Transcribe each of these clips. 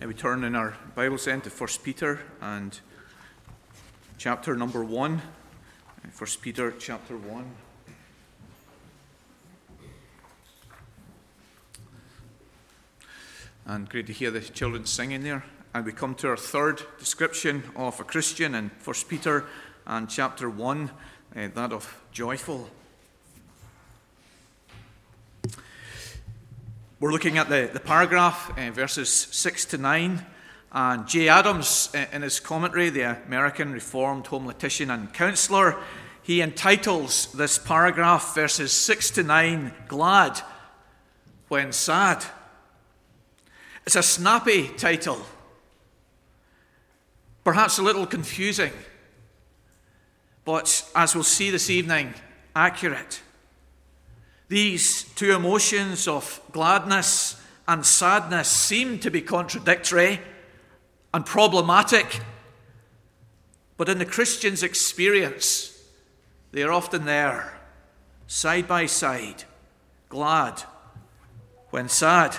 And we turn in our Bibles then to 1 Peter and chapter number 1. 1 Peter chapter 1. And great to hear the children singing there. And we come to our third description of a Christian in 1 Peter and chapter 1, uh, that of joyful. We're looking at the, the paragraph, uh, verses 6 to 9. And Jay Adams, uh, in his commentary, the American Reformed homiletician and counselor, he entitles this paragraph, verses 6 to 9, Glad When Sad. It's a snappy title, perhaps a little confusing, but as we'll see this evening, accurate. These two emotions of gladness and sadness seem to be contradictory and problematic, but in the Christian's experience, they are often there, side by side, glad when sad.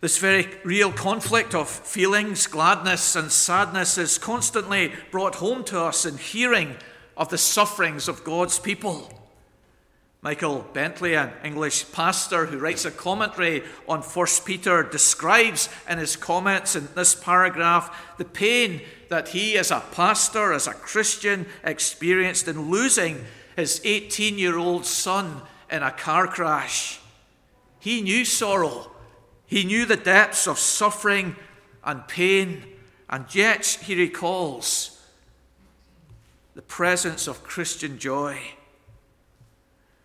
This very real conflict of feelings, gladness, and sadness is constantly brought home to us in hearing of the sufferings of God's people. Michael Bentley, an English pastor who writes a commentary on 1 Peter, describes in his comments in this paragraph the pain that he, as a pastor, as a Christian, experienced in losing his 18 year old son in a car crash. He knew sorrow, he knew the depths of suffering and pain, and yet he recalls the presence of Christian joy.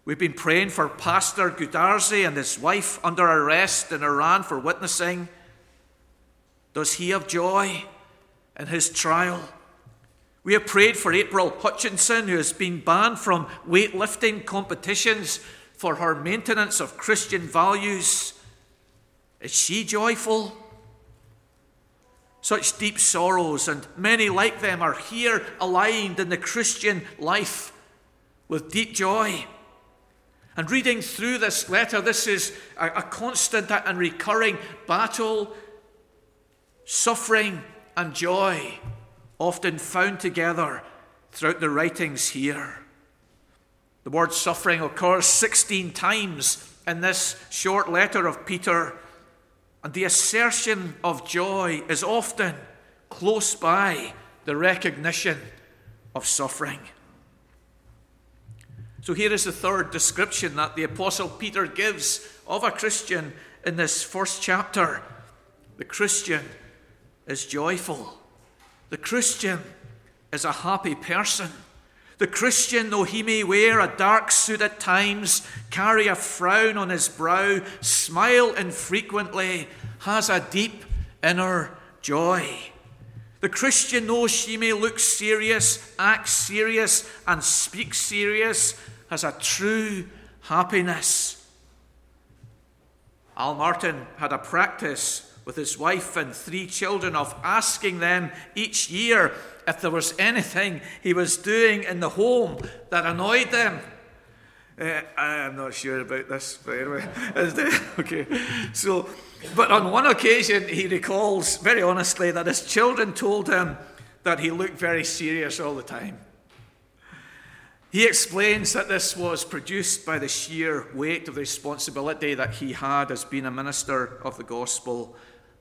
We've been praying for Pastor Gudarzi and his wife under arrest in Iran for witnessing. Does he have joy in his trial? We have prayed for April Hutchinson, who has been banned from weightlifting competitions for her maintenance of Christian values. Is she joyful? Such deep sorrows, and many like them, are here aligned in the Christian life with deep joy. And reading through this letter, this is a, a constant and recurring battle, suffering, and joy, often found together throughout the writings here. The word suffering occurs 16 times in this short letter of Peter, and the assertion of joy is often close by the recognition of suffering. So here is the third description that the Apostle Peter gives of a Christian in this first chapter. The Christian is joyful. The Christian is a happy person. The Christian, though he may wear a dark suit at times, carry a frown on his brow, smile infrequently, has a deep inner joy. The Christian, knows she may look serious, act serious, and speak serious, has a true happiness. Al Martin had a practice with his wife and three children of asking them each year if there was anything he was doing in the home that annoyed them. Uh, I'm not sure about this, but anyway, okay. So, but on one occasion, he recalls very honestly that his children told him that he looked very serious all the time. He explains that this was produced by the sheer weight of the responsibility that he had as being a minister of the gospel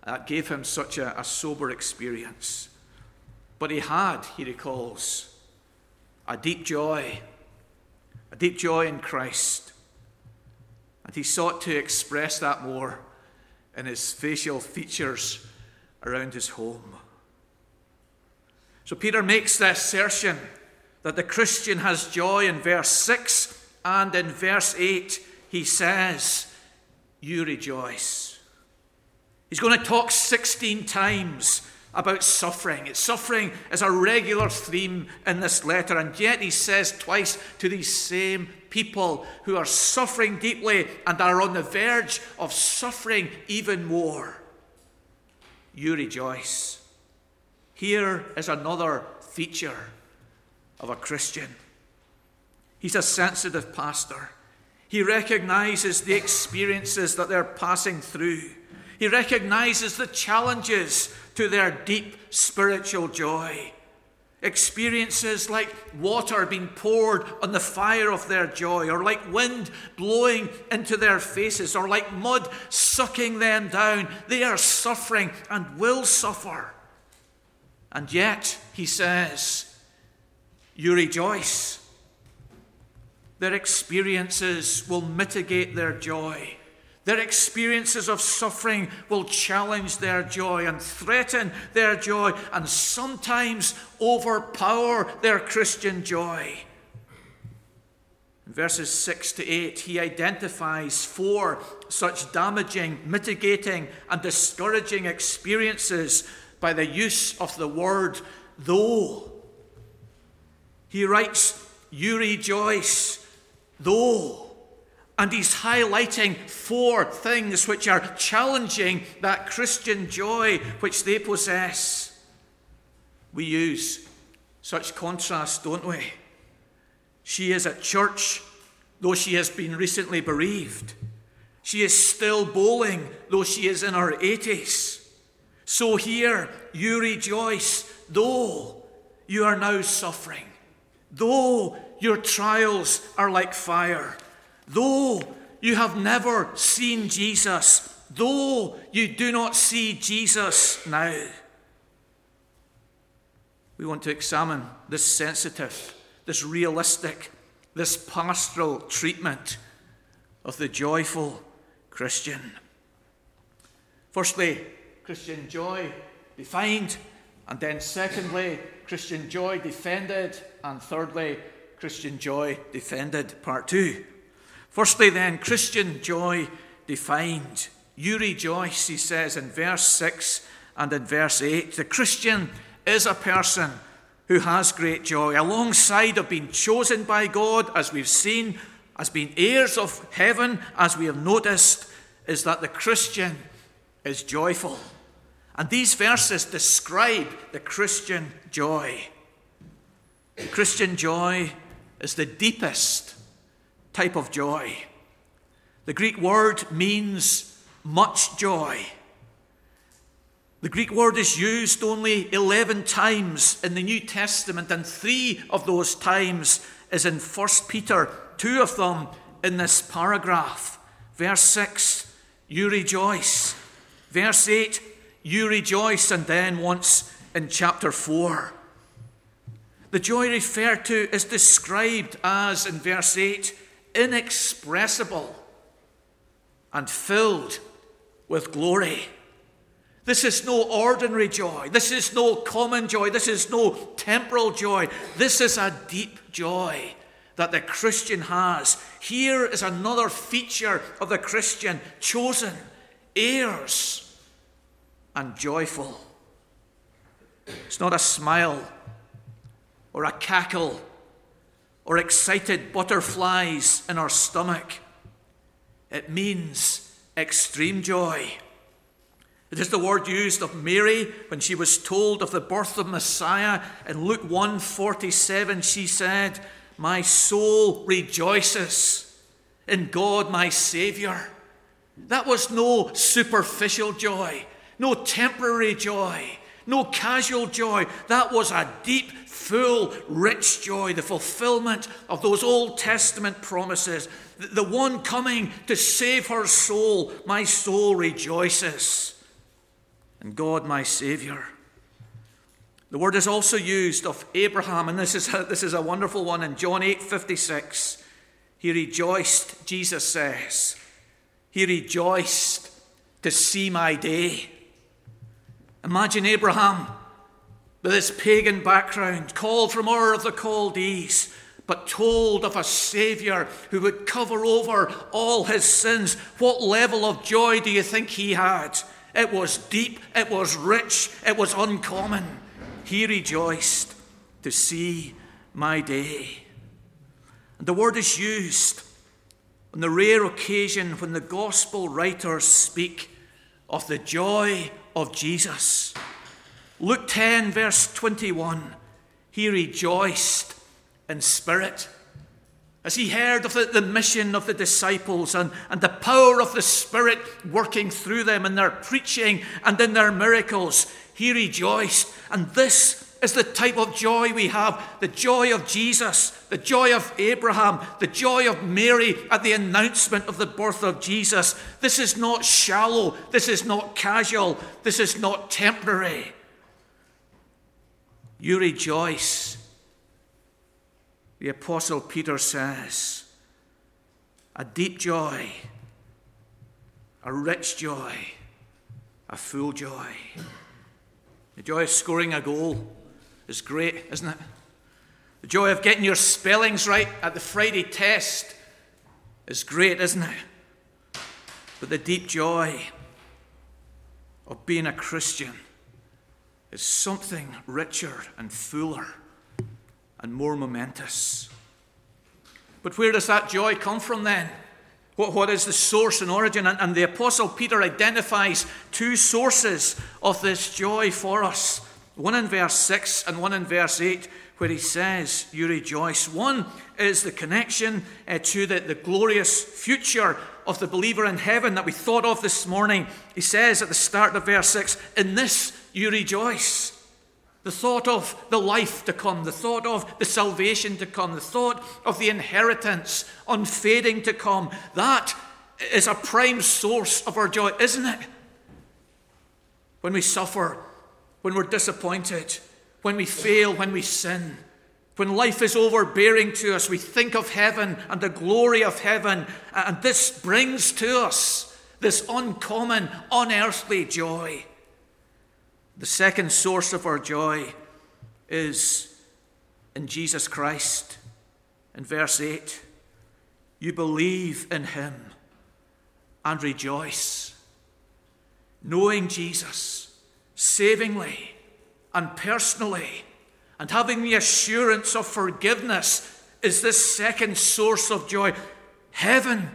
that gave him such a, a sober experience. But he had, he recalls, a deep joy, a deep joy in Christ. And he sought to express that more in his facial features around his home. So Peter makes the assertion that the Christian has joy in verse 6 and in verse 8 he says, You rejoice. He's going to talk 16 times about suffering. It's suffering is a regular theme in this letter, and yet he says twice to these same people who are suffering deeply and are on the verge of suffering even more. You rejoice. Here is another feature of a Christian. He's a sensitive pastor. He recognizes the experiences that they're passing through. He recognizes the challenges to their deep spiritual joy. Experiences like water being poured on the fire of their joy, or like wind blowing into their faces, or like mud sucking them down. They are suffering and will suffer. And yet, he says, you rejoice. Their experiences will mitigate their joy. Their experiences of suffering will challenge their joy and threaten their joy and sometimes overpower their Christian joy. In verses 6 to 8, he identifies four such damaging, mitigating, and discouraging experiences by the use of the word though. He writes, You rejoice, though. And he's highlighting four things which are challenging that Christian joy which they possess. We use such contrast, don't we? She is at church, though she has been recently bereaved. She is still bowling, though she is in her 80s. So here, you rejoice, though you are now suffering, though your trials are like fire Though you have never seen Jesus, though you do not see Jesus now, we want to examine this sensitive, this realistic, this pastoral treatment of the joyful Christian. Firstly, Christian joy defined, and then secondly, Christian joy defended, and thirdly, Christian joy defended, part two. Firstly, then, Christian joy defined. You rejoice, he says in verse 6 and in verse 8. The Christian is a person who has great joy, alongside of being chosen by God, as we've seen, as being heirs of heaven, as we have noticed, is that the Christian is joyful. And these verses describe the Christian joy. Christian joy is the deepest type of joy. The Greek word means much joy. The Greek word is used only 11 times in the New Testament, and three of those times is in 1 Peter, two of them in this paragraph. Verse 6, you rejoice. Verse 8, you rejoice, and then once in chapter 4. The joy referred to is described as, in verse 8, inexpressible and filled with glory. This is no ordinary joy. This is no common joy. This is no temporal joy. This is a deep joy that the Christian has. Here is another feature of the Christian chosen, heirs, and joyful. It's not a smile or a cackle or excited butterflies in our stomach. It means extreme joy. It is the word used of Mary when she was told of the birth of Messiah. In Luke 1:47 she said, "My soul rejoices in God my Savior." That was no superficial joy, no temporary joy, no casual joy. That was a deep full, rich joy, the fulfillment of those Old Testament promises, the one coming to save her soul. My soul rejoices. And God, my Savior. The word is also used of Abraham, and this is a, this is a wonderful one in John 8 56. He rejoiced, Jesus says. He rejoiced to see my day. Imagine Abraham with his pagan background, called from Ur of the Chaldees, but told of a Saviour who would cover over all his sins. What level of joy do you think he had? It was deep, it was rich, it was uncommon. He rejoiced to see my day. And the word is used on the rare occasion when the gospel writers speak of the joy of Jesus. Luke 10, verse 21, he rejoiced in spirit. as he heard of the, the mission of the disciples and, and the power of the Spirit working through them in their preaching and in their miracles, he rejoiced. And this is the type of joy we have the joy of Jesus, the joy of Abraham, the joy of Mary at the announcement of the birth of Jesus. This is not shallow, this is not casual, this is not temporary. You rejoice the Apostle Peter says, a deep joy, a rich joy, a full joy. The joy of scoring a goal is great, isn't it? The joy of getting your spellings right at the Friday test is great, isn't it? But the deep joy of being a Christian is something richer and fuller and more momentous. But where does that joy come from then? What, what is the source and origin? And, and the Apostle Peter identifies two sources of this joy for us one in verse 6 and one in verse 8, where he says, You rejoice. One is the connection uh, to the, the glorious future of the believer in heaven that we thought of this morning. He says at the start of verse 6, In this you rejoice. The thought of the life to come, the thought of the salvation to come, the thought of the inheritance unfading to come, that is a prime source of our joy, isn't it? When we suffer, when we're disappointed, when we fail, when we sin, when life is overbearing to us, we think of heaven and the glory of heaven, and this brings to us this uncommon, unearthly joy. The second source of our joy is in Jesus Christ. In verse 8, you believe in him and rejoice, knowing Jesus savingly and personally, and having the assurance of forgiveness is this second source of joy. Heaven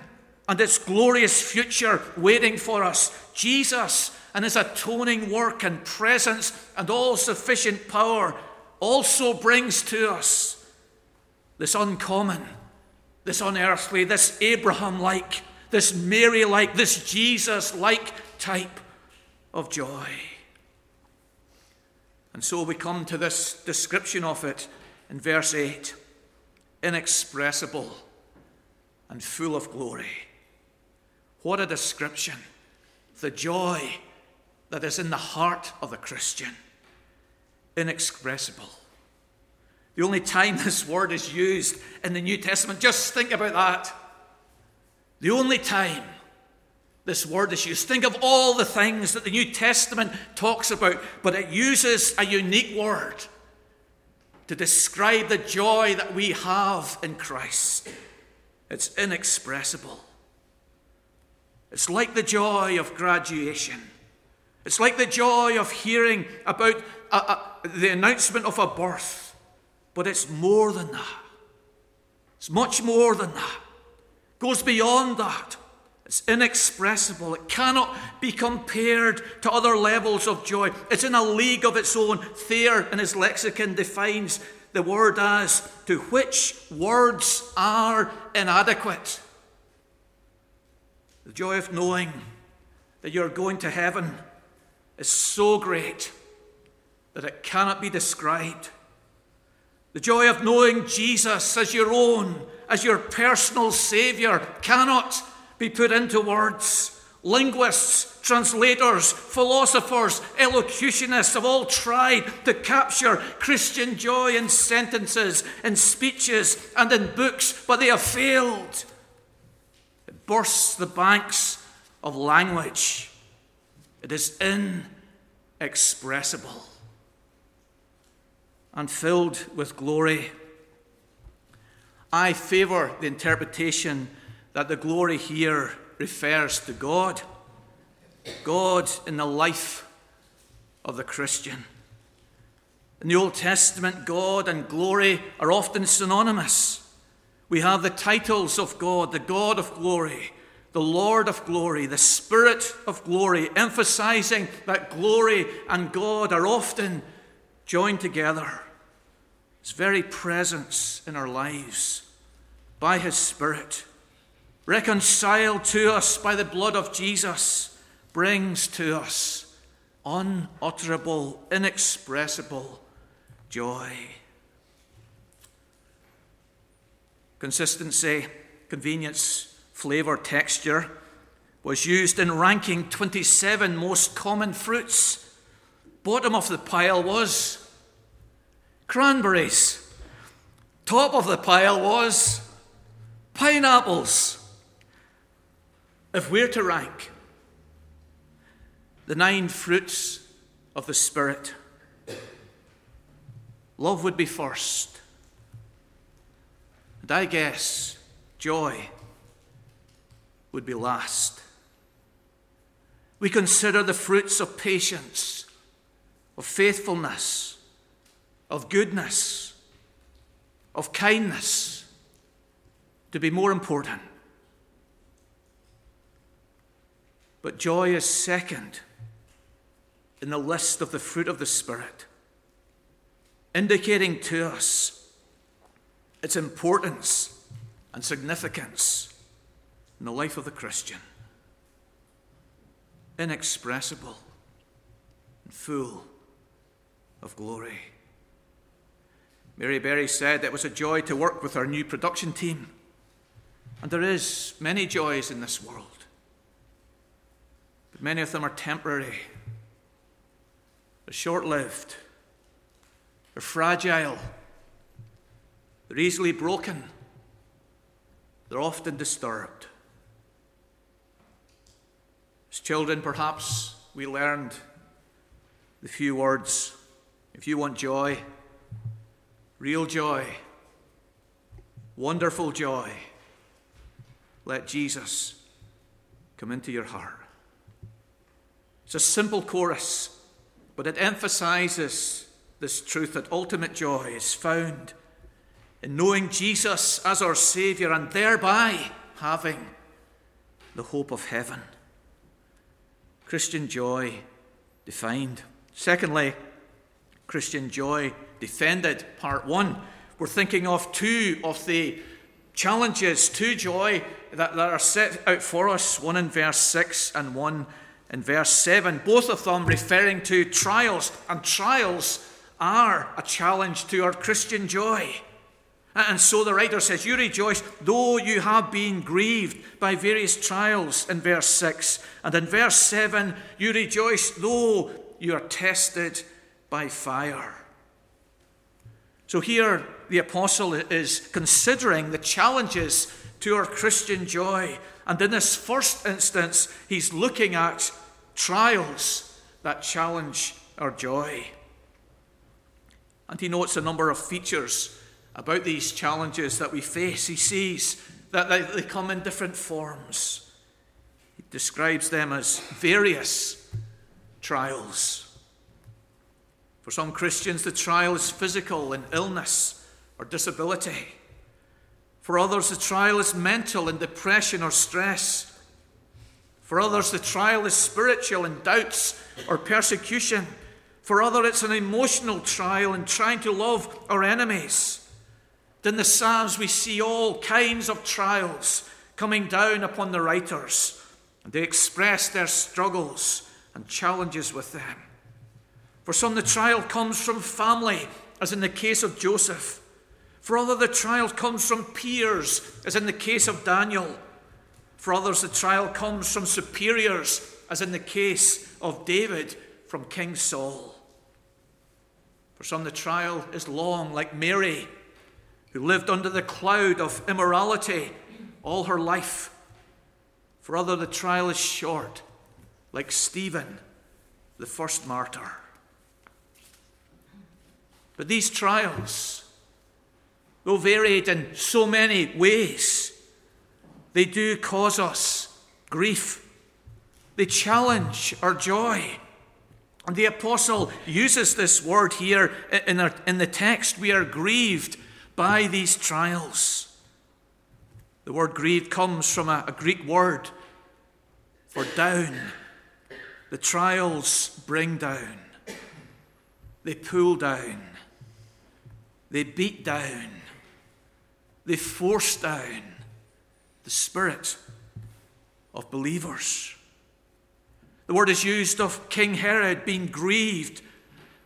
and its glorious future waiting for us. Jesus and his atoning work and presence and all sufficient power also brings to us this uncommon, this unearthly, this Abraham like, this Mary like, this Jesus like type of joy. And so we come to this description of it in verse 8 inexpressible and full of glory. What a description! The joy that is in the heart of the Christian. Inexpressible. The only time this word is used in the New Testament, just think about that. The only time this word is used. Think of all the things that the New Testament talks about, but it uses a unique word to describe the joy that we have in Christ. It's inexpressible. It's like the joy of graduation. It's like the joy of hearing about a, a, the announcement of a birth, but it's more than that. It's much more than that. It goes beyond that. It's inexpressible. It cannot be compared to other levels of joy. It's in a league of its own. Thayer, in his lexicon, defines the word as to which words are inadequate. The joy of knowing that you're going to heaven is so great that it cannot be described. The joy of knowing Jesus as your own, as your personal Saviour, cannot be put into words. Linguists, translators, philosophers, elocutionists have all tried to capture Christian joy in sentences, in speeches, and in books, but they have failed. It bursts the banks of language. It is inexpressible and filled with glory. I favour the interpretation that the glory here refers to God. God in the life of the Christian. In the Old Testament, God and glory are often synonymous. We have the titles of God, the God of glory, the Lord of glory, the Spirit of glory, emphasizing that glory and God are often joined together. His very presence in our lives. by his Spirit, reconciled to us by the blood of Jesus, brings to us unutterable, inexpressible joy. Consistency, convenience, flavour, texture was used in ranking 27 most common fruits. Bottom of the pile was cranberries. Top of the pile was pineapples. If we're to rank the nine fruits of the Spirit, love would be first. And I guess joy would be last. We consider the fruits of patience, of faithfulness, of goodness, of kindness to be more important. But joy is second in the list of the fruit of the Spirit, indicating to us its importance and significance in the life of the Christian. Inexpressible and full of glory. Mary Berry said it was a joy to work with our new production team. And there is many joys in this world. Many of them are temporary. They're short-lived. They're fragile. They're easily broken. They're often disturbed. As children, perhaps we learned the few words if you want joy, real joy, wonderful joy, let Jesus come into your heart. It's a simple chorus, but it emphasizes this truth that ultimate joy is found in knowing Jesus as our Savior and thereby having the hope of heaven. Christian joy defined. Secondly, Christian joy defended. Part one. We're thinking of two of the challenges to joy that, that are set out for us one in verse 6 and one in verse 7. Both of them referring to trials, and trials are a challenge to our Christian joy. And so the writer says, You rejoice, though you have been grieved by various trials, in verse 6. And in verse 7, you rejoice, though you are tested by fire. So here the apostle is considering the challenges to our Christian joy. And in this first instance, he's looking at trials that challenge our joy. And he notes a number of features about these challenges that we face. He sees that they come in different forms. He describes them as various trials. For some Christians, the trial is physical in illness or disability. For others, the trial is mental in depression or stress. For others, the trial is spiritual in doubts or persecution. For others, it's an emotional trial in trying to love our enemies. In the Psalms, we see all kinds of trials coming down upon the writers, and they express their struggles and challenges with them. For some, the trial comes from family, as in the case of Joseph. For others, the trial comes from peers, as in the case of Daniel. For others, the trial comes from superiors, as in the case of David from King Saul. For some, the trial is long, like Mary who lived under the cloud of immorality all her life. For others, the trial is short, like Stephen, the first martyr. But these trials, though varied in so many ways, they do cause us grief. They challenge our joy. And the apostle uses this word here in, our, in the text. We are grieved by these trials. The word grieved comes from a, a Greek word for down. The trials bring down, they pull down, they beat down, they force down the spirit of believers. The word is used of King Herod being grieved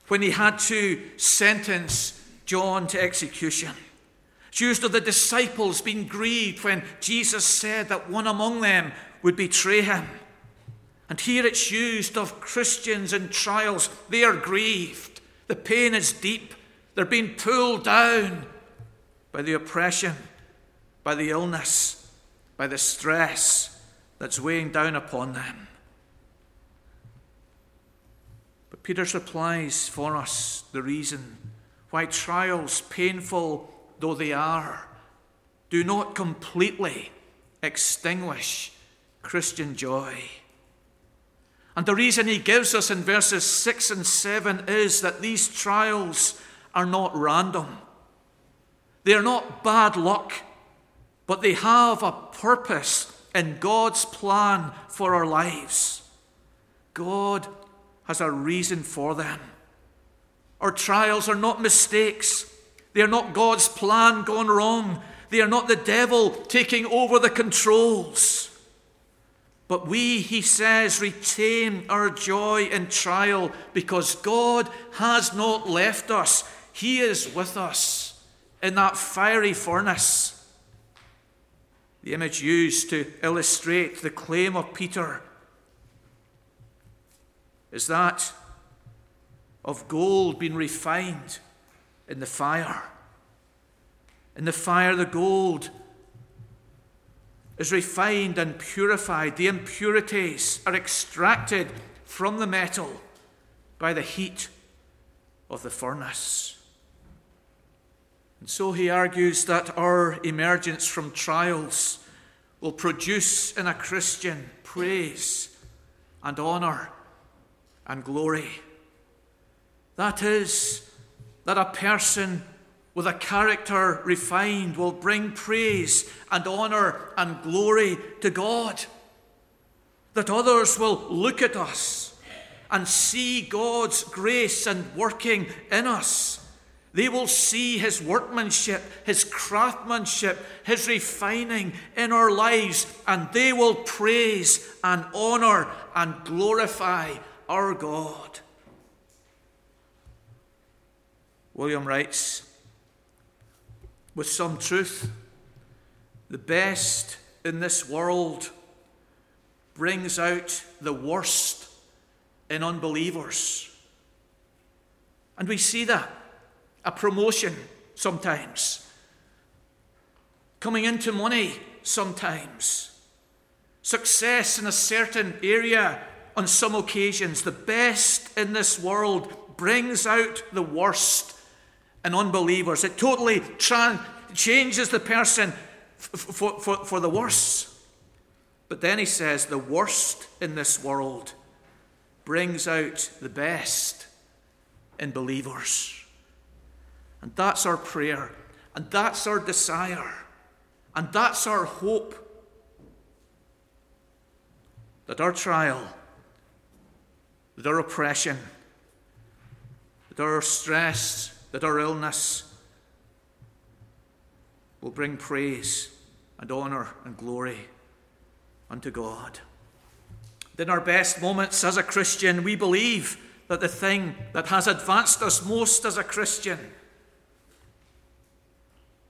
when he had to sentence John to execution. It's used of the disciples being grieved when Jesus said that one among them would betray him. And here it's used of Christians in trials. They are grieved. The pain is deep. They're being pulled down by the oppression, by the illness, by the stress that's weighing down upon them. But Peter's replies for us the reason why trials, painful though they are, do not completely extinguish Christian joy. And the reason he gives us in verses 6 and 7 is that these trials are not random. They are not bad luck, but they have a purpose in God's plan for our lives. God has a reason for them. Our trials are not mistakes. They are not God's plan gone wrong. They are not the devil taking over the controls. But we, he says, retain our joy in trial because God has not left us. He is with us in that fiery furnace. The image used to illustrate the claim of Peter is that of gold being refined in the fire. In the fire, the gold is refined and purified. The impurities are extracted from the metal by the heat of the furnace. And so he argues that our emergence from trials will produce in a Christian praise and honour and glory. That is, that a person with a character refined will bring praise and honour and glory to God. That others will look at us and see God's grace and working in us. They will see His workmanship, His craftsmanship, His refining in our lives, and they will praise and honour and glorify our God. William writes, with some truth, the best in this world brings out the worst in unbelievers. And we see that. A promotion sometimes, coming into money sometimes, success in a certain area on some occasions. The best in this world brings out the worst in unbelievers. It totally tra- changes the person for, for, for the worse. But then he says, the worst in this world brings out the best in believers. And that's our prayer, and that's our desire, and that's our hope. That our trial that our oppression, that our stress, that our illness will bring praise and honour and glory unto God. In our best moments as a Christian, we believe that the thing that has advanced us most as a Christian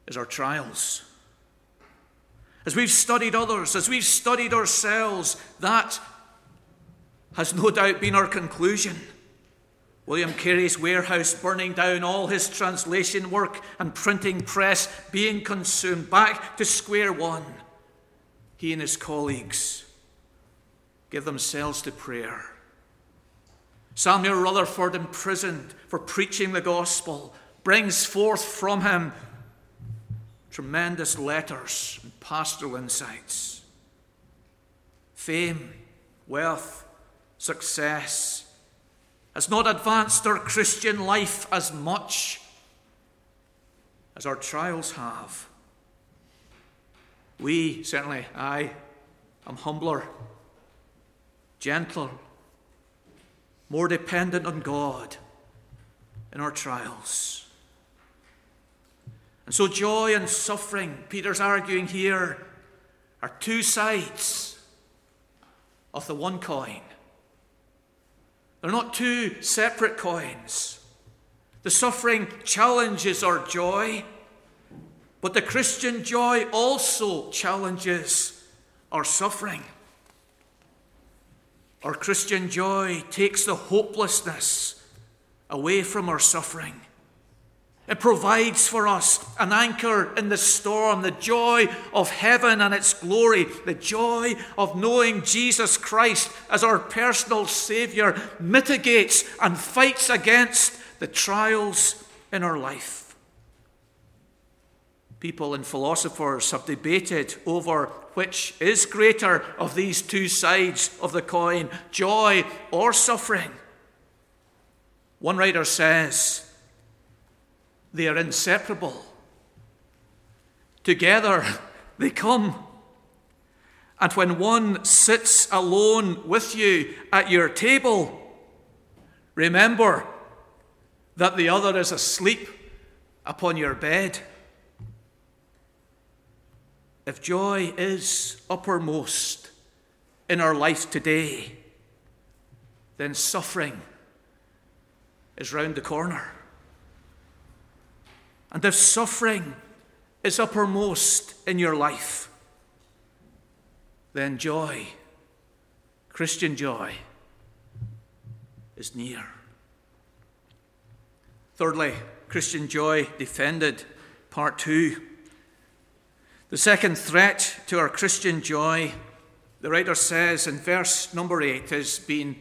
is our trials. As we've studied others, as we've studied ourselves, that has no doubt been our conclusion. William Carey's warehouse burning down, all his translation work and printing press being consumed, back to square one. He and his colleagues give themselves to prayer. Samuel Rutherford, imprisoned for preaching the gospel, brings forth from him tremendous letters and pastoral insights. Fame, wealth, success has not advanced our Christian life as much as our trials have. We, certainly, I am humbler, gentler, more dependent on God in our trials. And so, joy and suffering, Peter's arguing here, are two sides of the one coin. They're not two separate coins. The suffering challenges our joy, but the Christian joy also challenges our suffering. Our Christian joy takes the hopelessness away from our suffering. It provides for us an anchor in the storm, the joy of heaven and its glory, the joy of knowing Jesus Christ as our personal Saviour mitigates and fights against the trials in our life. People and philosophers have debated over which is greater of these two sides of the coin, joy or suffering. One writer says, they are inseparable. Together they come. And when one sits alone with you at your table, remember that the other is asleep upon your bed. If joy is uppermost in our life today, then suffering is round the corner. And if suffering is uppermost in your life, then joy, Christian joy, is near. Thirdly, Christian joy defended, part two. The second threat to our Christian joy, the writer says in verse number eight, is being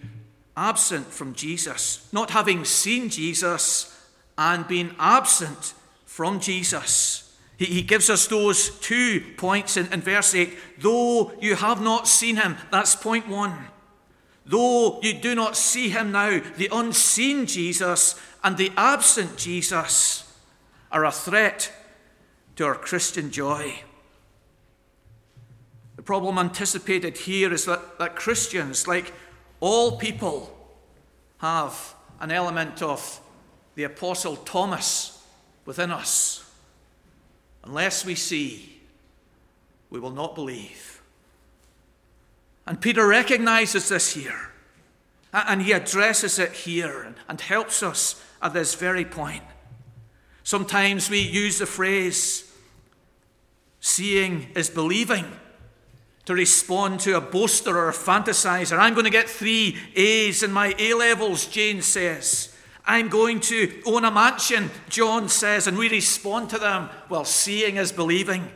absent from Jesus, not having seen Jesus and being absent from Jesus. He, he gives us those two points in, in verse 8. Though you have not seen him, that's point one. Though you do not see him now, the unseen Jesus and the absent Jesus are a threat to our Christian joy. The problem anticipated here is that, that Christians, like all people, have an element of the Apostle Thomas within us. Unless we see, we will not believe. And Peter recognizes this here. And he addresses it here and helps us at this very point. Sometimes we use the phrase, seeing is believing, to respond to a boaster or a fantasizer. I'm going to get three A's in my A levels, Jane says. I'm going to own a mansion, John says, and we respond to them, well, seeing is believing.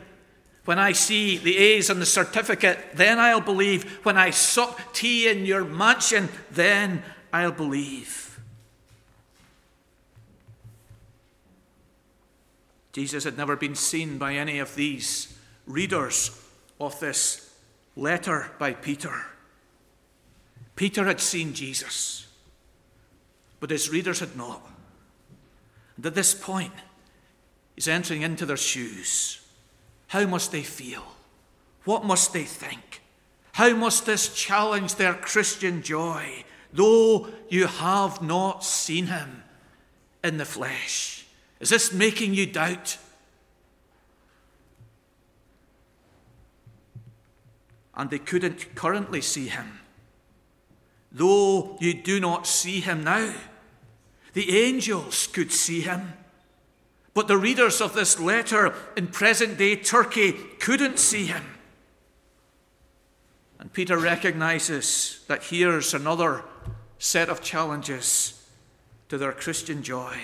When I see the A's on the certificate, then I'll believe. When I sup tea in your mansion, then I'll believe. Jesus had never been seen by any of these readers of this letter by Peter. Peter had seen Jesus but his readers had not. And at this point, he's entering into their shoes. How must they feel? What must they think? How must this challenge their Christian joy, though you have not seen him in the flesh? Is this making you doubt? And they couldn't currently see him, though you do not see him now. The angels could see him. But the readers of this letter in present day Turkey couldn't see him. And Peter recognizes that here's another set of challenges to their Christian joy.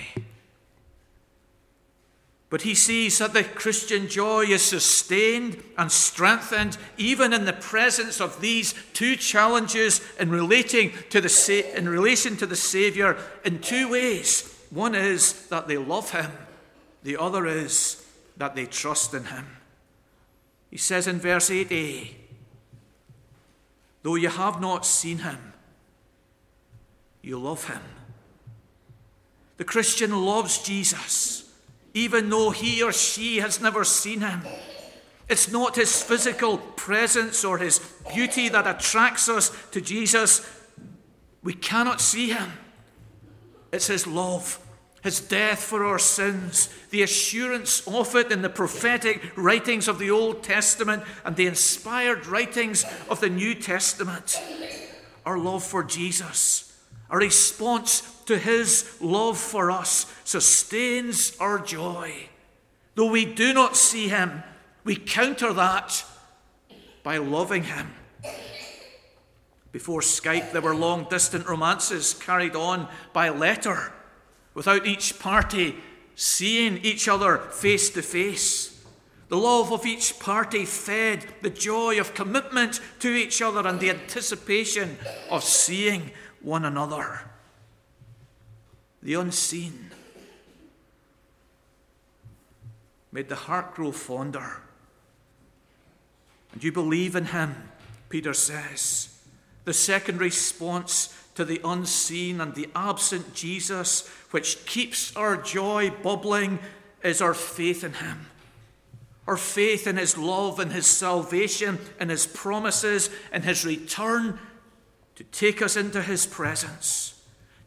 But he sees that the Christian joy is sustained and strengthened even in the presence of these two challenges in, relating to the, in relation to the Saviour in two ways. One is that they love him, the other is that they trust in him. He says in verse 8a, Though you have not seen him, you love him. The Christian loves Jesus even though he or she has never seen him. It's not his physical presence or his beauty that attracts us to Jesus. We cannot see him. It's his love his death for our sins, the assurance of it in the prophetic writings of the Old Testament and the inspired writings of the New Testament, our love for Jesus, our response to his love for us sustains our joy. Though we do not see him, we counter that by loving him. Before Skype, there were long distant romances carried on by letter without each party seeing each other face to face. The love of each party fed the joy of commitment to each other and the anticipation of seeing one another. The unseen made the heart grow fonder. And you believe in him, Peter says. The second response to the unseen and the absent Jesus, which keeps our joy bubbling, is our faith in Him. Our faith in His love and His salvation and His promises and His return to take us into His presence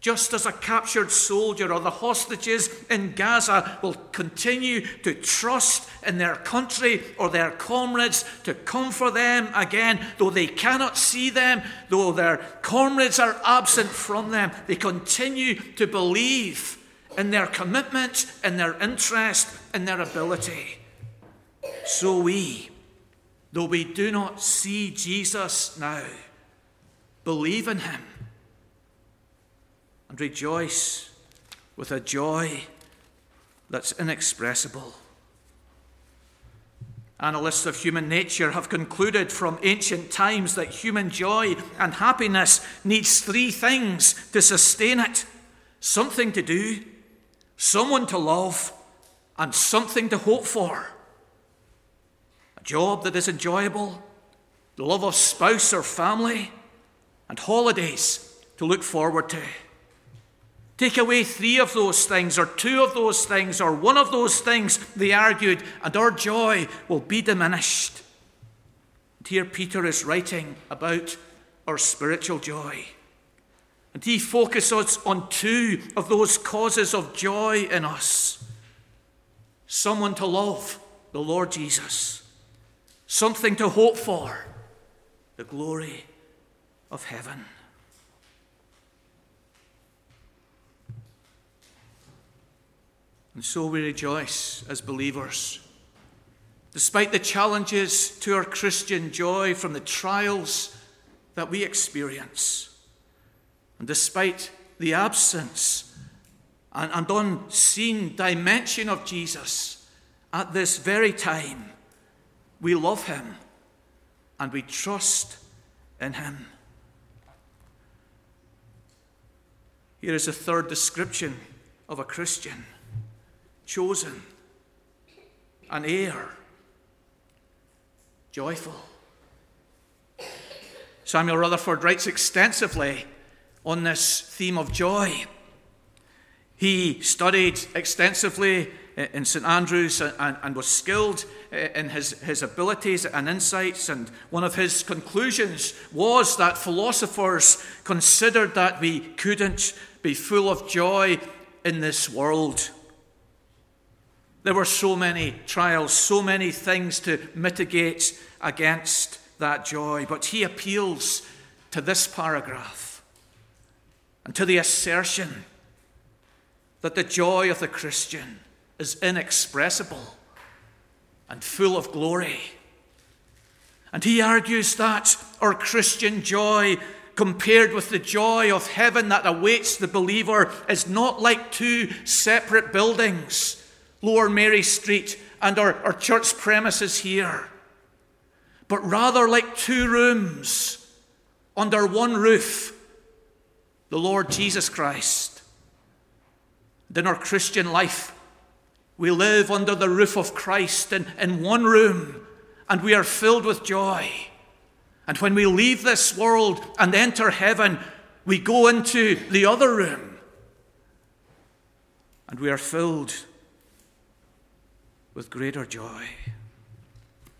just as a captured soldier or the hostages in Gaza will continue to trust in their country or their comrades to come for them again, though they cannot see them, though their comrades are absent from them, they continue to believe in their commitment, in their interest, in their ability. So we, though we do not see Jesus now, believe in him and rejoice with a joy that's inexpressible. Analysts of human nature have concluded from ancient times that human joy and happiness needs three things to sustain it something to do, someone to love, and something to hope for. A job that is enjoyable, the love of spouse or family, and holidays to look forward to. Take away three of those things, or two of those things, or one of those things, they argued, and our joy will be diminished. And here Peter is writing about our spiritual joy. And he focuses on two of those causes of joy in us someone to love, the Lord Jesus, something to hope for, the glory of heaven. And so we rejoice as believers. Despite the challenges to our Christian joy from the trials that we experience, and despite the absence and, and unseen dimension of Jesus at this very time, we love him and we trust in him. Here is a third description of a Christian chosen, an heir, joyful. Samuel Rutherford writes extensively on this theme of joy. He studied extensively in St Andrews and, was skilled in his, his abilities and insights. And one of his conclusions was that philosophers considered that we couldn't be full of joy in this world. There were so many trials, so many things to mitigate against that joy. But he appeals to this paragraph and to the assertion that the joy of the Christian is inexpressible and full of glory. And he argues that our Christian joy, compared with the joy of heaven that awaits the believer, is not like two separate buildings Lower Mary Street and our, our church premises here, but rather like two rooms under one roof the Lord Jesus Christ. And in our Christian life, we live under the roof of Christ in, in one room, and we are filled with joy. And when we leave this world and enter heaven, we go into the other room, and we are filled with greater joy.